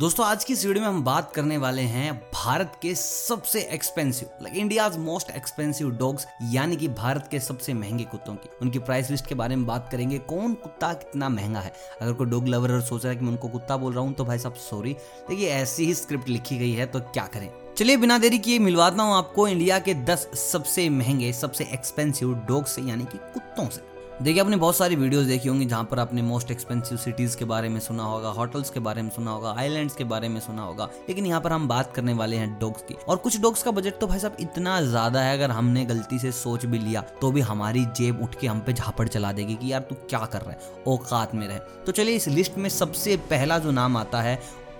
दोस्तों, आज की इस वीडियो में हम बात करने वाले हैं भारत के सबसे expensive like India's most expensive dogs यानी कि भारत के सबसे महँगे कुत्तों की। उनकी प्राइस लिस्ट के बारे में बात करेंगे, कौन कुत्ता कितना महँगा है। अगर कोई डॉग लवर सोच रहा है कि मैं उनको कुत्ता बोल रहा हूँ तो भाई साहब सॉरी देखिए, ऐसी ही स्क्रिप्ट लिखी गई है तो क्या करें? चलिए, बिना देरी किए मिलवाता हूँ आपको इंडिया के दस सबसे महँगे, सबसे एक्सपेंसिव डॉग से यानी कि कुत्तों से। देखिए, आपने बहुत सारी वीडियोस देखी होंगी जहाँ पर आपने मोस्ट एक्सपेंसिव सिटीज़ के बारे में सुना होगा होटल्स के बारे में सुना होगा आइलैंड्स के बारे में सुना होगा। लेकिन यहाँ पर हम बात करने वाले हैं डॉग्स की। और कुछ डॉग्स का बजट तो भाई साहब इतना ज़्यादा है, अगर हमने गलती से सोच भी लिया तो भी हमारी जेब उठ के हम पे झापड़ चला देगी कि यार तू क्या कर रहा है? औकात में रहे। तो चलिए, इस लिस्ट में सबसे पहला जो नाम आता है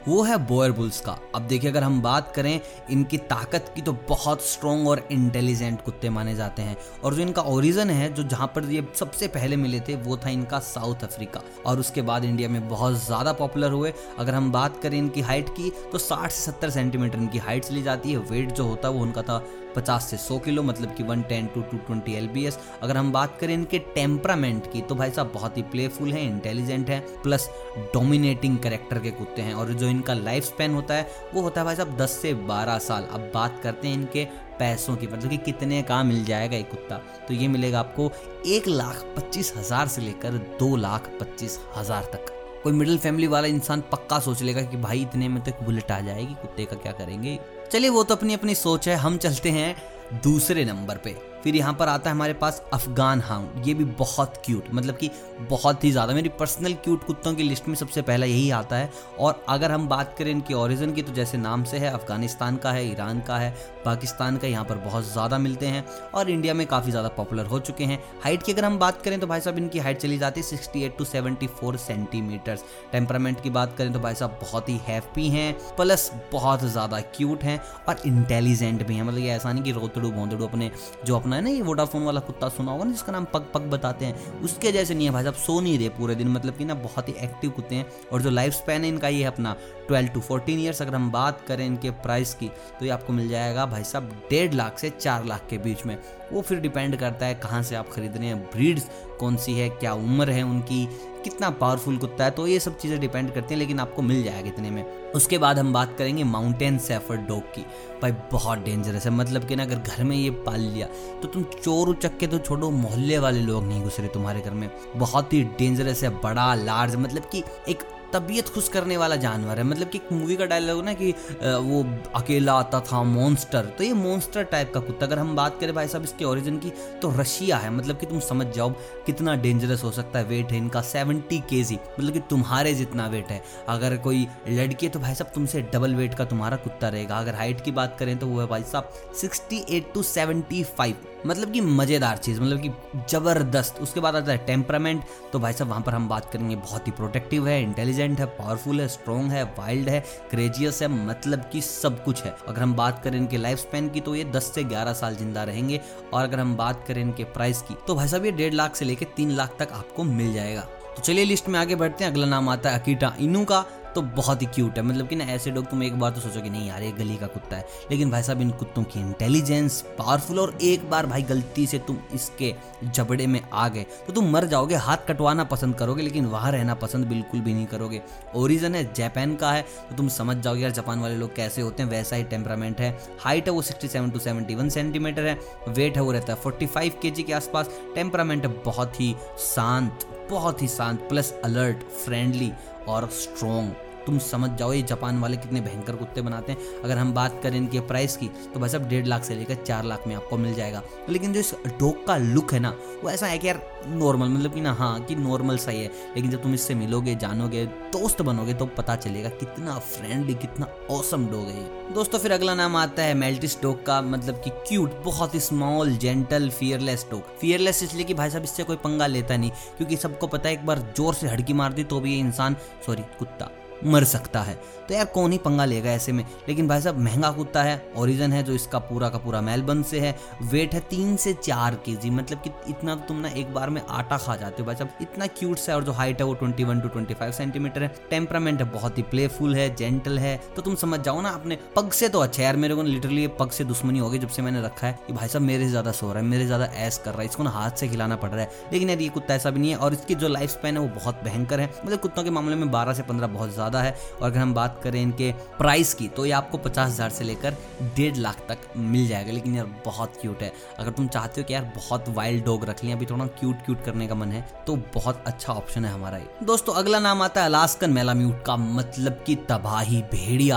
वो है बोयर बुल्स का। अब देखिए, अगर हम बात करें, इनकी ताकत की तो बहुत स्ट्रॉन्ग और इंटेलिजेंट कुत्ते माने जाते हैं। और जो इनका ओरिजन है, जो जहाँ पर ये सबसे पहले मिले थे, वो था इनका साउथ अफ्रीका और उसके बाद इंडिया में बहुत ज़्यादा पॉपुलर हुए। अगर हम बात करें इनकी हाइट की तो 60 से 70 सेंटीमीटर इनकी हाइट चली जाती है। वेट जो होता है, वो उनका था 50 से 100 किलो मतलब कि 110 टू टू 220 एलबीएस। अगर हम बात करें इनके टेम्परामेंट की तो भाई साहब बहुत ही प्लेफुल है, इंटेलिजेंट है, प्लस डोमिनेटिंग करेक्टर के कुत्ते हैं। और जो इनका लाइफ स्पैन होता है, वो होता है भाई साहब 10 से 12 साल। अब बात करते हैं इनके पैसों की मतलब कि कितने का मिल जाएगा एक कुत्ता। तो ये मिलेगा आपको एक लाख पच्चीस हज़ार से लेकर दो लाख पच्चीस हज़ार तक। कोई मिडिल फैमिली वाला इंसान पक्का सोच लेगा कि भाई इतने में तो बुलेट आ जाएगी, कुत्ते का क्या करेंगे? चलिए, वो तो अपनी अपनी सोच है, हम चलते हैं दूसरे नंबर पे। फिर यहाँ पर आता है हमारे पास अफगान हाउंड ये भी बहुत क्यूट मतलब कि बहुत ही ज़्यादा। मेरी पर्सनल क्यूट कुत्तों की लिस्ट में सबसे पहला यही आता है। और अगर हम बात करें इनकी ओरिजिन की तो जैसे नाम से है, अफ़गानिस्तान का है, ईरान का है पाकिस्तान का यहाँ पर बहुत ज़्यादा मिलते हैं और इंडिया में काफ़ी ज़्यादा पॉपुलर हो चुके हैं। हाइट की अगर हम बात करें तो भाई साहब इनकी हाइट चली जाती है sixty to seventy centimetres. Temperament की बात करें तो भाई साहब बहुत ही हैप्पी हैं, प्लस बहुत ज़्यादा क्यूट हैं और इंटेलिजेंट भी हैं। मतलब ये ऐसा नहीं कि रोतड़ू भोंदड़ू अपने जो अपना है ना ये वोडाफोन वाला कुत्ता सुना होगा ना जिसका नाम पग पग बताते हैं, उसके जैसे नहीं है भाई साहब, सो नहीं रहे पूरे दिन। मतलब कि ना बहुत ही एक्टिव कुत्ते हैं और जो लाइफ स्पैन है इनका ये अपना ट्वेल्व टू फोर्टीन ईयर्स अगर हम बात करें इनके प्राइस की तो ये आपको मिल जाएगा भाई साहब, डेढ़ लाख से चार लाख के बीच में। वो फिर डिपेंड करता है कहाँ से आप खरीद रहे हैं, ब्रीड्स कौन सी है, क्या उम्र है उनकी, कितना पावरफुल कुत्ता है तो ये सब चीज़ें डिपेंड करती हैं, लेकिन आपको मिल जाएगा इतने में। उसके बाद हम बात करेंगे माउंटेन सेफर डॉग की। भाई, बहुत डेंजरस है मतलब कि ना, अगर घर में ये पाल लिया तो तुम चोर उचक के तो छोड़ो, मोहल्ले वाले लोग नहीं घुस रहे तुम्हारे घर में। बहुत ही डेंजरस है, बड़ा लार्ज मतलब कि एक तबीयत खुश करने वाला जानवर है। मतलब कि एक मूवी का डायलॉग ना कि वो अकेला आता था मॉन्स्टर तो ये मॉन्स्टर टाइप का कुत्ता। अगर हम बात करें भाई साहब इसके ओरिजिन की तो रशिया है। मतलब कि तुम समझ जाओ कितना डेंजरस हो सकता है वेट है इनका। सेवेंटी के मतलब कि तुम्हारे जितना वेट है। अगर कोई लड़की है तो भाई साहब तुमसे डबल वेट का तुम्हारा कुत्ता रहेगा। अगर हाइट की बात करें तो वो है भाई साहब sixty eight to seventy five मतलब कि मज़ेदार चीज़ मतलब कि ज़बरदस्त। उसके बाद आता है टेम्परामेंट तो भाई साहब, वहाँ पर हम बात करेंगे, बहुत ही प्रोटेक्टिव है इंटेलिजेंट है पावरफुल है स्ट्रॉन्ग है वाइल्ड है क्रेजियस है मतलब कि सब कुछ है। अगर हम बात करें इनके लाइफ स्पेन की तो ये 10 से 11 साल ज़िंदा रहेंगे। और अगर हम बात करें इनके प्राइस की तो भाई साहब, ये डेढ़ लाख से लेकर तीन लाख तक आपको मिल जाएगा। तो चलिए लिस्ट में आगे बढ़ते हैं। अगला नाम आता है अकीटा इनू का। तो बहुत ही क्यूट है। मतलब कि ना, ऐसे डॉग तुम एक बार तो सोचो कि नहीं यार, ये गली का कुत्ता है। लेकिन भाई साहब, इन कुत्तों की इंटेलिजेंस पावरफुल और एक बार भाई गलती से तुम इसके जबड़े में आ गए तो तुम मर जाओगे। हाथ कटवाना पसंद करोगे, लेकिन वहाँ रहना पसंद बिल्कुल भी नहीं करोगे। ओरिजन है जापान का है तो तुम समझ जाओगे यार, जापान वाले लोग कैसे होते हैं। वैसा ही टेम्परामेंट है। हाइट है, वो sixty seven to seventy one centimetre है। वेट है, वो रहता है फोर्टी फाइव के जी के आसपास। टेम्परामेंट है, बहुत ही शांत, बहुत ही शांत प्लस अलर्ट फ्रेंडली और स्ट्रॉन्ग तुम समझ जाओ ये जापान वाले कितने भयंकर कुत्ते बनाते हैं। अगर हम बात करें इनके प्राइस की तो भाई साहब डेढ़ लाख से लेकर चार लाख में आपको मिल जाएगा। लेकिन जो इस डॉग का लुक है ना, वो ऐसा है कि यार नॉर्मल मतलब कि ना हाँ कि नॉर्मल सही है लेकिन जब तुम इससे मिलोगे, जानोगे, दोस्त बनोगे तो पता चलेगा कितना फ्रेंडली कितना औसम डॉग है दोस्तों, फिर अगला नाम आता है मेल्टिस डॉग का मतलब कि क्यूट बहुत ही small gentle fearless dog. Fearless इसलिए कि भाई साहब इससे कोई पंगा लेता नहीं, क्योंकि सबको पता है एक बार ज़ोर से हड़की मार दी तो भी ये इंसान सॉरी कुत्ता। मर सकता है। तो यार कौन ही पंगा लेगा ऐसे में? लेकिन भाई साहब, महँगा कुत्ता है ओरिजन है, जो इसका पूरा का पूरा मेलबर्न से है। वेट है तीन से चार के मतलब कि इतना तुम ना एक बार में आटा खा जाते हो भाई साहब। इतना क्यूट है और जो हाइट है वो twenty one to twenty five centimetre है। टेम्परामेंट है, बहुत ही प्लेफुल है जेंटल है। तो तुम समझ जाओ ना अपने, पग से तो अच्छा यार मेरे को लिटरली पग से दुश्मनी हो गई जब से मैंने रखा है कि भाई साहब मेरे से ज़्यादा सो रहा है, मेरे ज़्यादा ऐस कर रहा है, इसको ना हाथ से खिलाना पड़ रहा है। लेकिन यार ये कुत्ता ऐसा भी नहीं है और इसकी जो लाइफ स्पैन है वो बहुत भयंकर है। मतलब कुत्तों के मामले में बारह से पंद्रह बहुत ज़्यादा ज़्यादा है और अगर हम बात करें इनके प्राइस की तो ये आपको पचास हज़ार से लेकर डेढ़ लाख तक मिल जाएगा। लेकिन यार, बहुत क्यूट है। अगर तुम चाहते हो कि यार, बहुत वाइल्ड डॉग रख लें, अभी थोड़ा क्यूट क्यूट करने का मन है तो बहुत अच्छा ऑप्शन है हमारा ये। दोस्तों, अगला नाम आता है अलास्कन मेलाम्यूट का मतलब की तबाही भेड़िया।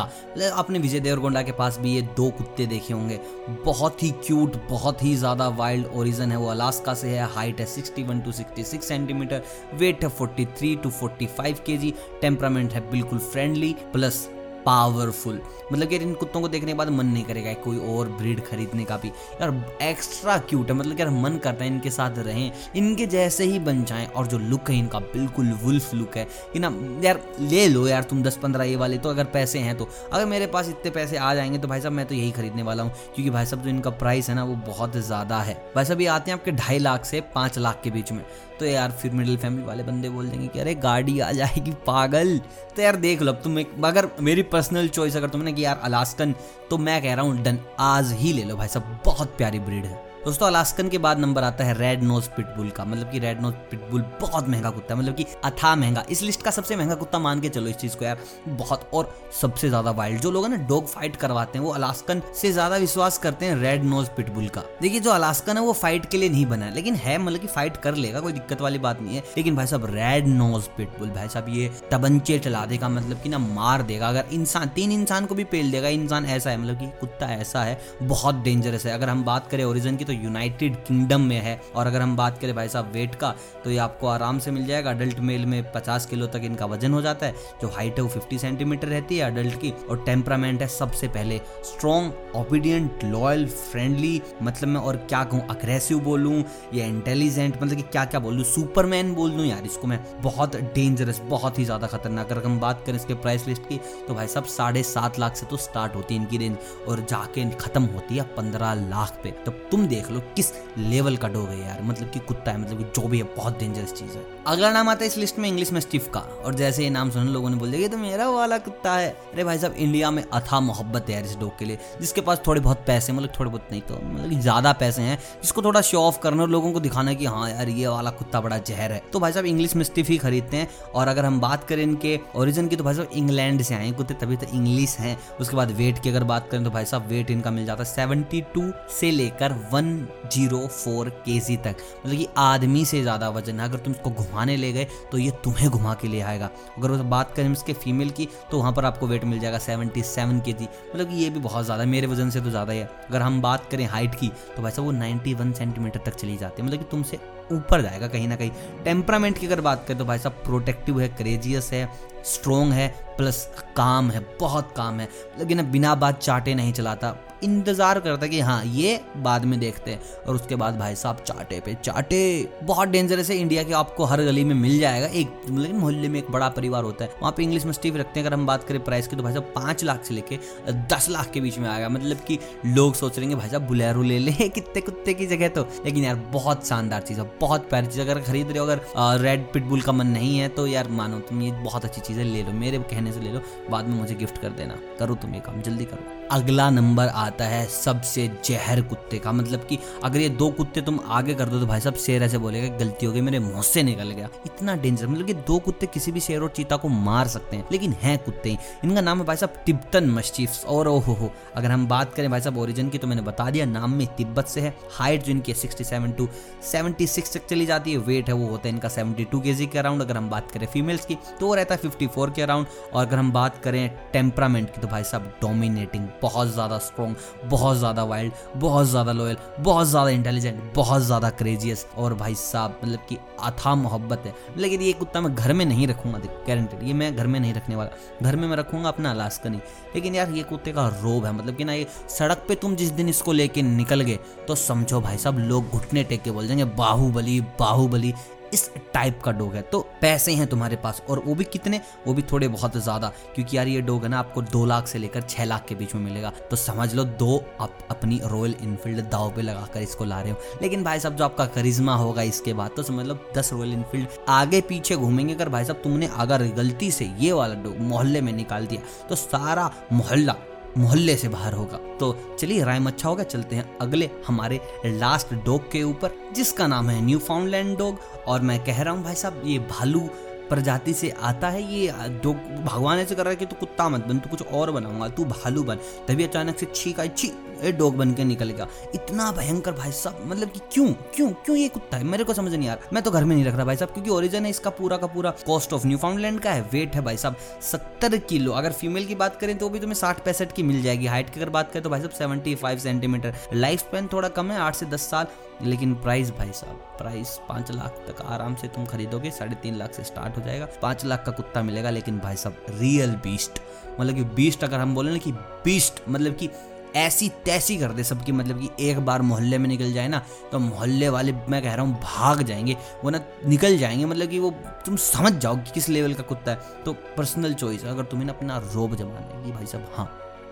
आपने विजय देवरगोंडा के पास भी ये दो कुत्ते देखे होंगे। बहुत ही क्यूट बहुत ही ज़्यादा वाइल्ड ओरिजन है। वो अलास्का से है हाइट है 61 टू 66 सेंटीमीटर वेट है 43 टू 45 केजी टेम्परामेंट है बिल्कुल फ्रेंडली प्लस पावरफुल मतलब कि इन कुत्तों को देखने के बाद मन नहीं करेगा कोई और ब्रीड खरीदने का भी। यार एक्स्ट्रा क्यूट है मतलब यार मन करता है इनके साथ रहें, इनके जैसे ही बन जाएँ, और जो लुक है इनका बिल्कुल वुल्फ लुक है। कि ना, यार ले लो यार तुम दस पंद्रह ये वाले तो अगर पैसे हैं तो। अगर मेरे पास इतने पैसे आ जाएँगे तो भाई साहब मैं तो यही खरीदने वाला हूँ, क्योंकि भाई साहब जो इनका प्राइस है ना, वो बहुत ज़्यादा है। भाई साहब ये आते हैं आपके ढाई लाख से पाँच लाख के बीच में। तो यार फिर मिडिल फैमिली वाले बंदे बोल देंगे कि, अरे, गाड़ी आ जाएगी, पागल। तो यार देख लो, अब तुम एक, अगर मेरी पर्सनल चॉइस अगर तुमने कि, यार अलास्कन तो मैं कह रहा हूँ, डन, आज ही ले लो भाई साहब बहुत प्यारी ब्रीड है। दोस्तों, अलास्कन के बाद नंबर आता है रेड नोज़ पिटबुल का। मतलब कि रेड नोज़ पिटबुल बहुत महँगा कुत्ता है। मतलब कि अथा महँगा। इस लिस्ट का सबसे महँगा कुत्ता मान के चलो इस चीज़ को यार। बहुत और सबसे ज़्यादा वाइल्ड जो लोग ना डॉग फाइट करवाते हैं, वो अलास्कन से ज़्यादा विश्वास करते हैं रेड नोज़ पिटबुल का। देखिए, जो अलास्कन है, वो फाइट के लिए नहीं बना है। लेकिन है मतलब की फाइट कर लेगा, कोई दिक्कत वाली बात नहीं है। लेकिन भाई साहब रेड नोज़ पिटबुल भाई साहब, ये तबंचे चला देगा। मतलब की ना मार देगा। अगर इंसान, तीन इंसान को भी पेल देगा, इंसान ऐसा है मतलब की कुत्ता ऐसा है, बहुत डेंजरस है। अगर हम बात करें ओरिजिन की तो यूनाइटेड किंगडम में है। और अगर हम बात करें भाई साहब वेट का तो ये आपको आराम से मिल जाएगा। अडल्ट मेल में पचास किलो तक इनका वज़न हो जाता है, जो हाइट है वो फिफ्टी सेंटीमीटर रहती है अडल्ट की, और टेम्परामेंट है सबसे पहले स्ट्रॉन्ग ओबीडियंट लॉयल फ्रेंडली मतलब मैं और क्या कहूँ अग्रेसिव बोलूँ या इंटेलिजेंट मतलब कि क्या क्या बोलूँ सुपरमैन बोल दूँ यार, इसको मैं बहुत डेंजरस बहुत ही ज़्यादा खतरनाक। अगर हम बात करें इसके प्राइस लिस्ट की तो भाई साहब साढ़े सात लाख से तो स्टार्ट होती है इनकी रेंज और जाके खत्म होती है पंद्रह लाख पे। तो तुम देख लो, किस लेवल का डॉग है यार। मतलब कि कुत्ता है मतलब कि जो भी है, बहुत डेंजरस चीज़ है। अगला नाम आता है इस लिस्ट में इंग्लिश में स्टिफ का। और जैसे ये नाम सुन, लोगों ने बोल दिया तो मेरा वाला कुत्ता है। अरे भाई साहब इंडिया में अथा मोहब्बत है यार इस डॉग के लिए, जिसके पास थोड़े बहुत पैसे मतलब थोड़े बहुत नहीं तो मतलब ज़्यादा पैसे हैं, जिसको थोड़ा शो ऑफ़ करना और लोगों को दिखाना कि हाँ यार, ये वाला कुत्ता बड़ा जहर है। तो भाई साहब इंग्लिश में स्टिफ ही खरीदते हैं। और अगर हम बात करें इनके ओरिजिन की तो भाई साहब इंग्लैंड से आए कुत्ते, तभी तो इंग्लिश हैं। उसके बाद वेट की अगर बात करें तो भाई साहब वेट इनका मिल जाता है सेवेंटी से लेकर वन ज़ीरो फोर के तक। मतलब कि आदमी से ज़्यादा वज़न है। अगर तुम इसको घुमाने ले गए तो ये तुम्हें घुमा के ले आएगा। अगर उस बात करें इसके फीमेल की तो वहाँ पर आपको वेट मिल जाएगा सेवेंटी सेवन के जी मतलब कि ये भी बहुत ज़्यादा मेरे वज़न से तो ज़्यादा ही है। अगर हम बात करें हाइट की तो भाई साहब वो नाइन्टी वन सेंटीमीटर तक चली जाती है। मतलब कि तुमसे ऊपर जाएगा कहीं ना कहीं। टेम्परामेंट की अगर बात करें तो भाई साहब प्रोटेक्टिव है क्रेजियस है। स्ट्रोंग है प्लस काम है, बहुत काम है। लेकिन बिना बात चाटे नहीं चलाता। इंतज़ार करता कि हाँ ये बाद में देखते हैं। और उसके बाद भाई साहब चाटे पे चाटे। बहुत डेंजरस है इंडिया के आपको हर गली में मिल जाएगा। एक मतलब मोहल्ले में एक बड़ा परिवार होता है। वहाँ पे इंग्लिश में स्टीव रखते हैं। अगर हम बात करें प्राइस की तो भाई साहब पाँच लाख से लेके दस लाख के बीच में आएगा। मतलब कि लोग सोच रहे हैं भाई साहब बुलेरो ले ले। कितने कुत्ते की जगह तो। लेकिन यार, बहुत शानदार चीज़ है। बहुत प्यारी चीज़। अगर खरीद रहे हो, अगर रेड पिटबुल का मन नहीं है तो यार मानो, तुम ये बहुत अच्छी चीज़ है ले लो, मेरे कहने से ले लो, बाद में मुझे गिफ्ट कर देना। करो तुम ये काम, जल्दी करो। अगला नंबर आता है सबसे जहर कुत्ते का मतलब कि अगर ये दो कुत्ते तुम आगे कर दो तो भाई साहब शेर ऐसे बोलेगा गलती हो गई, मेरे मुँह से निकल गया। इतना डेंजर मतलब कि दो कुत्ते किसी भी शेर और चीता को मार सकते हैं, लेकिन हैं कुत्ते ही। इनका नाम है भाई साहब तिब्बतन मस्चिफ और ओहो हो अगर हम बात करें भाई साहब ओरिजिन की तो मैंने बता दिया, नाम में तिब्बत से है हाइट जो इनकी sixty seven to seventy six तक चली जाती है वेट है वो होता है इनका सेवेंटी टू के के अराउंड अगर हम बात करें फीमेल्स की तो रहता है फिफ्टी फोर के अराउंड। और अगर हम बात करें टेम्परामेंट की तो भाई साहब डोमिनेटिंग बहुत ज़्यादा स्ट्रॉन्ग बहुत ज़्यादा वाइल्ड बहुत ज़्यादा लॉयल बहुत ज़्यादा इंटेलिजेंट बहुत ज़्यादा क्रेजियस और भाई साहब मतलब कि अथा मोहब्बत है। लेकिन ये कुत्ता मैं घर में नहीं रखूँगा गारंटेड ये मैं घर में नहीं रखने वाला। घर में मैं रखूँगा अपना अलास्कनी लेकिन यार, ये कुत्ते का रोब है मतलब कि ना ये सड़क पे तुम जिस दिन इसको लेके निकल गए तो समझो भाई साहब, लोग घुटने टेक के बोल जाएँगे, बाहुबली बाहुबली। इस टाइप का डॉग है। तो पैसे हैं तुम्हारे पास और वो भी कितने? वो भी थोड़े बहुत ज़्यादा। क्योंकि यार ये डॉग है ना, आपको दो लाख से लेकर छह लाख के बीच में मिलेगा। तो समझ लो, दो आप अपनी रॉयल इनफील्ड दाव पे लगाकर इसको ला रहे हो। लेकिन भाई साहब, जो आपका करिश्मा होगा इसके बाद तो समझ लो, दस रॉयल इनफील्ड आगे पीछे घूमेंगे। अगर भाई साहब, तुमने अगर गलती से ये वाला डॉग मोहल्ले में निकाल दिया तो सारा मोहल्ला मोहल्ले से बाहर होगा। तो चलिए राइम अच्छा होगा, चलते हैं अगले हमारे लास्ट डॉग के ऊपर, जिसका नाम है न्यू फाउंडलैंड डॉग और मैं कह रहा हूँ, भाई साहब, ये भालू प्रजाति से आता है ये? जो भगवान ऐसे कर रहा है कि तू कुत्ता मत बन, तू कुछ और बनाऊँगा, तू भालू बन। तभी अचानक से छीक आई छी ए, डॉग बन के निकल गया। इतना भयंकर भाई साहब मतलब कि क्यों? क्यों? क्यों ये कुत्ता है? मेरे को समझ नहीं आ रहा। मैं तो घर में नहीं रख रहा भाई साहब, क्योंकि ओरिजिन है इसका पूरा का पूरा कॉस्ट ऑफ़ न्यू फाउंडलैंड का है वेट है भाई साहब। सत्तर किलो, अगर फीमेल की बात करें तो भी तुम्हें साठ पैंसठ की मिल जाएगी। हाइट की अगर बात करें तो भाई साहब सेवेंटी सेंटीमीटर लाइफ स्पेन थोड़ा कम है, आठ से दस साल। लेकिन प्राइस भाई साहब प्राइस पाँच लाख तक आराम से तुम खरीदोगे, साढ़े तीन लाख से स्टार्ट हो जाएगा। पाँच लाख का कुत्ता मिलेगा, लेकिन भाई साहब रियल बीस्ट मतलब कि बीस्ट अगर हम बोले ना कि बीस्ट मतलब कि ऐसी तैसी कर दे सबकी मतलब कि एक बार मोहल्ले में निकल जाए ना तो मोहल्ले वाले, मैं कह रहा हूँ, भाग जाएँगे। वो ना निकल जाएँगे मतलब कि वो, तुम समझ जाओ कि किस लेवल का कुत्ता है। तो पर्सनल चॉइस अगर तुम्हें ना अपना रोब है कि भाई साहब हाँ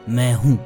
मैं हूँ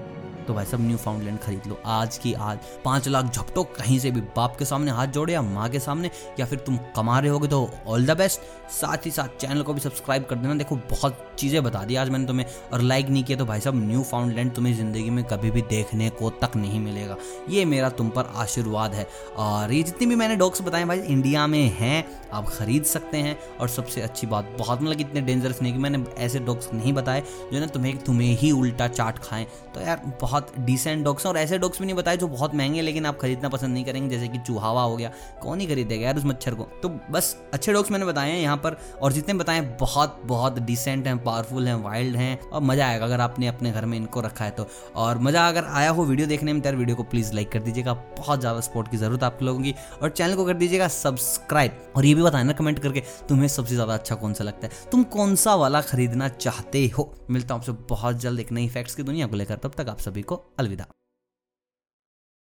तो भाई सब न्यू फाउंडलैंड खरीद लो। आज की आज पाँच लाख झपटो कहीं से भी बाप के सामने हाथ जोड़े या माँ के सामने, या फिर तुम कमा रहे होगे तो ऑल द बेस्ट साथ ही साथ चैनल को भी सब्सक्राइब कर देना। देखो, बहुत चीज़ें बता दी आज मैंने तुम्हें, और लाइक नहीं किया तो भाई साहब न्यू फाउंडलैंड तुम्हें ज़िंदगी में कभी भी देखने को तक नहीं मिलेगा। ये मेरा तुम पर आशीर्वाद है। और ये जितनी भी मैंने डॉग्स बताए भाई इंडिया में हैं, आप खरीद सकते हैं। और सबसे अच्छी बात, बहुत मतलब इतने डेंजरस नहीं कि मैंने ऐसे डॉग्स नहीं बताए जो ना तुम्हें तुम्हें ही उल्टा चाट खाएँ। तो यार, बहुत बहुत डिसेंट डॉग्स हैं। और ऐसे डॉग्स भी नहीं बताए जो बहुत महँगे, लेकिन आप खरीदना पसंद नहीं करेंगे, जैसे कि चूहावा हो गया। कौन ही खरीदेगा यार उस मच्छर को? तो बस अच्छे डॉग्स मैंने बताए हैं यहाँ पर, और जितने बताए बहुत बहुत डिसेंट हैं। पावरफुल हैं वाइल्ड हैं, और मज़ा आएगा अगर आपने अपने घर में इनको रखा है तो। और मज़ा अगर आया हो वीडियो देखने में तो वीडियो को प्लीज़ लाइक कर दीजिएगा। बहुत ज़्यादा सपोर्ट की ज़रूरत आप लोगों की। और चैनल को कर दीजिएगा सब्सक्राइब और ये भी बताए ना कमेंट करके, तुम्हें सबसे ज़्यादा अच्छा कौन सा लगता है? तुम कौन सा वाला खरीदना चाहते हो? मिलता हूँ आपसे बहुत जल्द एक नई फैक्ट्स की दुनिया को लेकर। तब तक आप सभी को अलविदा।